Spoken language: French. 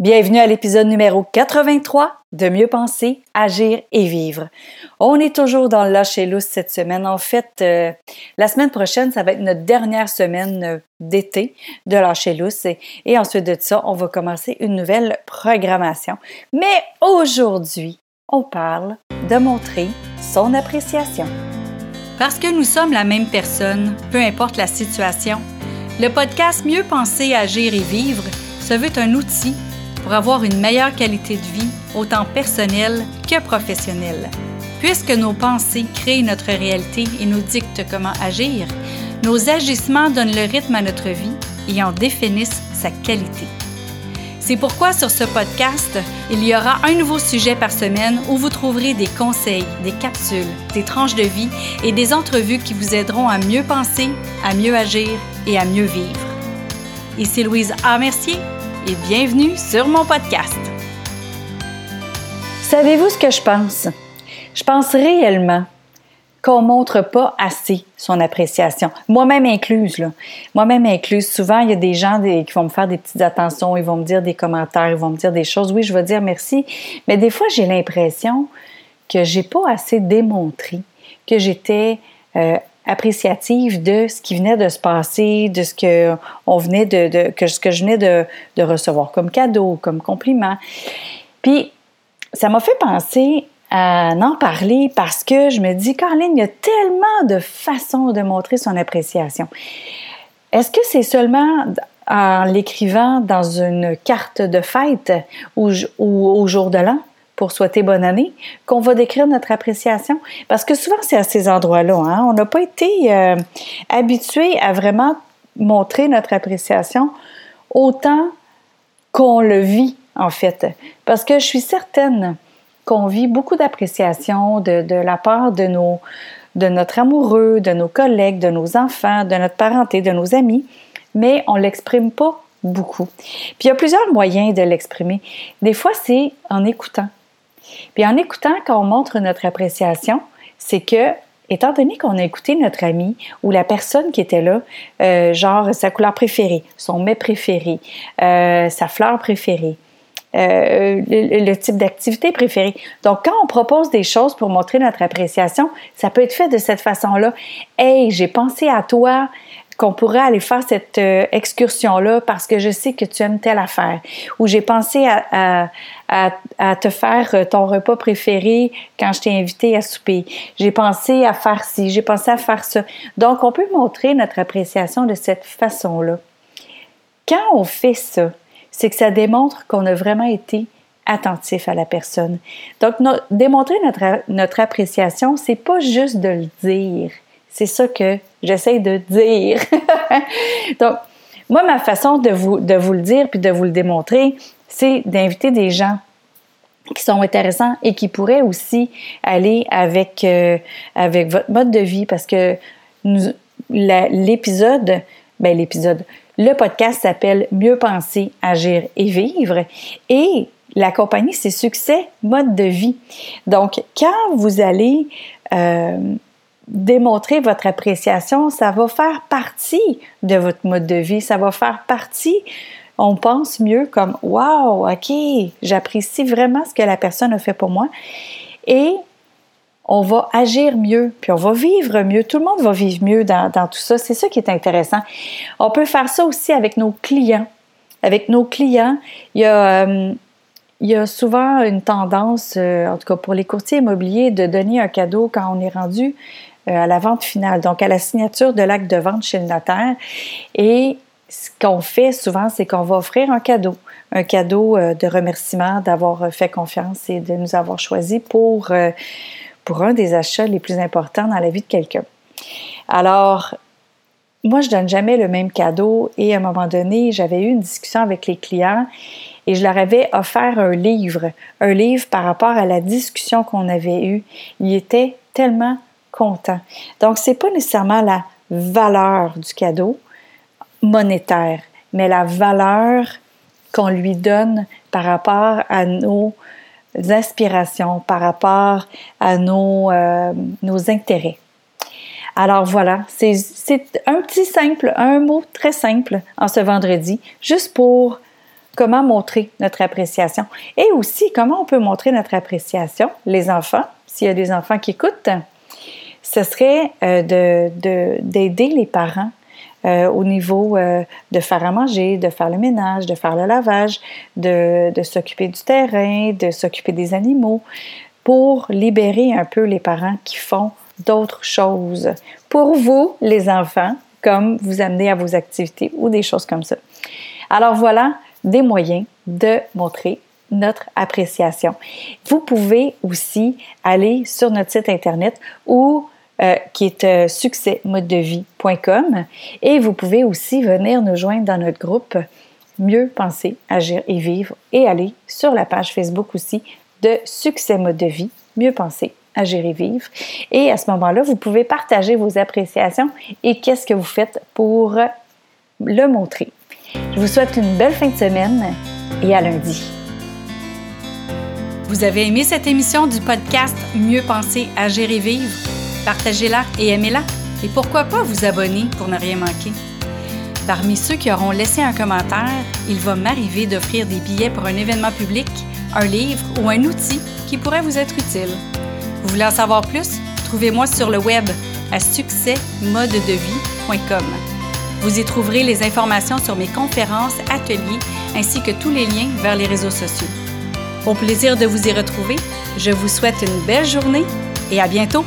Bienvenue à l'épisode numéro 83 de Mieux penser, agir et vivre. On est toujours dans le lâcher lousse cette semaine. En fait, euh, la semaine prochaine, ça va être notre dernière semaine euh, d'été de lâcher lousse et, et ensuite de ça, on va commencer une nouvelle programmation. Mais aujourd'hui, on parle de montrer son appréciation. Parce que nous sommes la même personne, peu importe la situation, le podcast Mieux penser, agir et vivre se veut un outil pour avoir une meilleure qualité de vie, autant personnelle que professionnelle. Puisque nos pensées créent notre réalité et nous dictent comment agir, nos agissements donnent le rythme à notre vie et en définissent sa qualité. C'est pourquoi sur ce podcast, il y aura un nouveau sujet par semaine où vous trouverez des conseils, des capsules, des tranches de vie et des entrevues qui vous aideront à mieux penser, à mieux agir et à mieux vivre. Ici Louise A. Mercier et bienvenue sur mon podcast. Savez-vous ce que je pense? Je pense réellement qu'on montre pas assez son appréciation. Moi-même incluse, là. Moi-même incluse. Souvent, il y a des gens qui vont me faire des petites attentions, ils vont me dire des commentaires, ils vont me dire des choses. Oui, je vais dire merci. Mais des fois, j'ai l'impression que j'ai pas assez démontré que j'étais euh, appréciative de ce qui venait de se passer, de ce que on venait de, que ce que je venais de, recevoir comme cadeau, comme compliment. Puis ça m'a fait penser à en parler parce que je me dis, Caroline, il y a tellement de façons de montrer son appréciation. Est-ce que c'est seulement en l'écrivant dans une carte de fête ou, ou au jour de l'an? Pour souhaiter bonne année, qu'on va décrire notre appréciation. Parce que souvent, c'est à ces endroits-là. Hein? On n'a pas été euh, habitué à vraiment montrer notre appréciation autant qu'on le vit, en fait. Parce que je suis certaine qu'on vit beaucoup d'appréciation de, de, la part de, nos, de notre amoureux, de nos collègues, de nos enfants, de notre parenté, de nos amis, mais on l'exprime pas beaucoup. Puis il y a plusieurs moyens de l'exprimer. Des fois, c'est en écoutant. Puis en écoutant, quand on montre notre appréciation, c'est que, étant donné qu'on a écouté notre ami ou la personne qui était là, euh, genre sa couleur préférée, son mets préféré, euh, sa fleur préférée, euh, le, type d'activité préférée. Donc, quand on propose des choses pour montrer notre appréciation, ça peut être fait de cette façon-là. Hey, j'ai pensé à toi, qu'on pourrait aller faire cette euh, excursion-là parce que je sais que tu aimes telle affaire. Ou j'ai pensé à, à, te faire euh, ton repas préféré quand je t'ai invité à souper. J'ai pensé à faire ci, j'ai pensé à faire ça. Donc, on peut montrer notre appréciation de cette façon-là. Quand on fait ça, c'est que ça démontre qu'on a vraiment été attentif à la personne. Donc, démontrer notre, notre appréciation, c'est pas juste de le dire, c'est ça que j'essaie de dire. Donc, moi, ma façon de vous, de vous le dire puis de vous le démontrer, c'est d'inviter des gens qui sont intéressants et qui pourraient aussi aller avec, euh, avec votre mode de vie parce que l'épisode, ben l'épisode, le podcast s'appelle Mieux penser, agir et vivre et la compagnie, c'est succès, mode de vie. Donc, quand vous allez euh, démontrer votre appréciation, ça va faire partie de votre mode de vie, ça va faire partie, on pense mieux comme Wow, OK, j'apprécie vraiment ce que la personne a fait pour moi. Et on va agir mieux, puis on va vivre mieux. Tout le monde va vivre mieux dans, tout ça. C'est ça qui est intéressant. On peut faire ça aussi avec nos clients. Avec nos clients, il y a, euh, il y a souvent une tendance, euh, en tout cas pour les courtiers immobiliers, de donner un cadeau quand on est rendu à la vente finale, donc à la signature de l'acte de vente chez le notaire. Et ce qu'on fait souvent, c'est qu'on va offrir un cadeau, un cadeau euh, de remerciement d'avoir fait confiance et de nous avoir choisi pour, euh, pour un des achats les plus importants dans la vie de quelqu'un. Alors, moi, je donne jamais le même cadeau et à un moment donné, j'avais eu une discussion avec les clients et je leur avais offert un livre, un livre par rapport à la discussion qu'on avait eue. Il était tellement Donc, c'est pas nécessairement la valeur du cadeau monétaire, mais la valeur qu'on lui donne par rapport à nos inspirations, par rapport à nos, euh, nos intérêts. Alors voilà, c'est un petit simple, un mot très simple en ce vendredi, juste pour comment montrer notre appréciation. Et aussi, comment on peut montrer notre appréciation, les enfants, s'il y a des enfants qui écoutent, ce serait d'aider de, les parents euh, au niveau euh, de faire à manger, de faire le ménage, de faire le lavage, de, de s'occuper du terrain, de s'occuper des animaux, pour libérer un peu les parents qui font d'autres choses. Pour vous, les enfants, comme vous amener à vos activités ou des choses comme ça. Alors voilà des moyens de montrer notre appréciation. Vous pouvez aussi aller sur notre site internet ou euh, qui est euh, succèsmodedevie.com et vous pouvez aussi venir nous joindre dans notre groupe Mieux penser, agir et vivre et aller sur la page Facebook aussi de Succès Mode de Vie, Mieux penser, agir et vivre. Et à ce moment-là, vous pouvez partager vos appréciations et qu'est-ce que vous faites pour le montrer. Je vous souhaite une belle fin de semaine et à lundi. Vous avez aimé cette émission du podcast Mieux penser, agir et vivre? Partagez-la et aimez-la. Et pourquoi pas vous abonner pour ne rien manquer? Parmi ceux qui auront laissé un commentaire, il va m'arriver d'offrir des billets pour un événement public, un livre ou un outil qui pourrait vous être utile. Vous voulez en savoir plus? Trouvez-moi sur le web à succèsmodedevie.com. Vous y trouverez les informations sur mes conférences, ateliers ainsi que tous les liens vers les réseaux sociaux. Au plaisir de vous y retrouver, je vous souhaite une belle journée et à bientôt!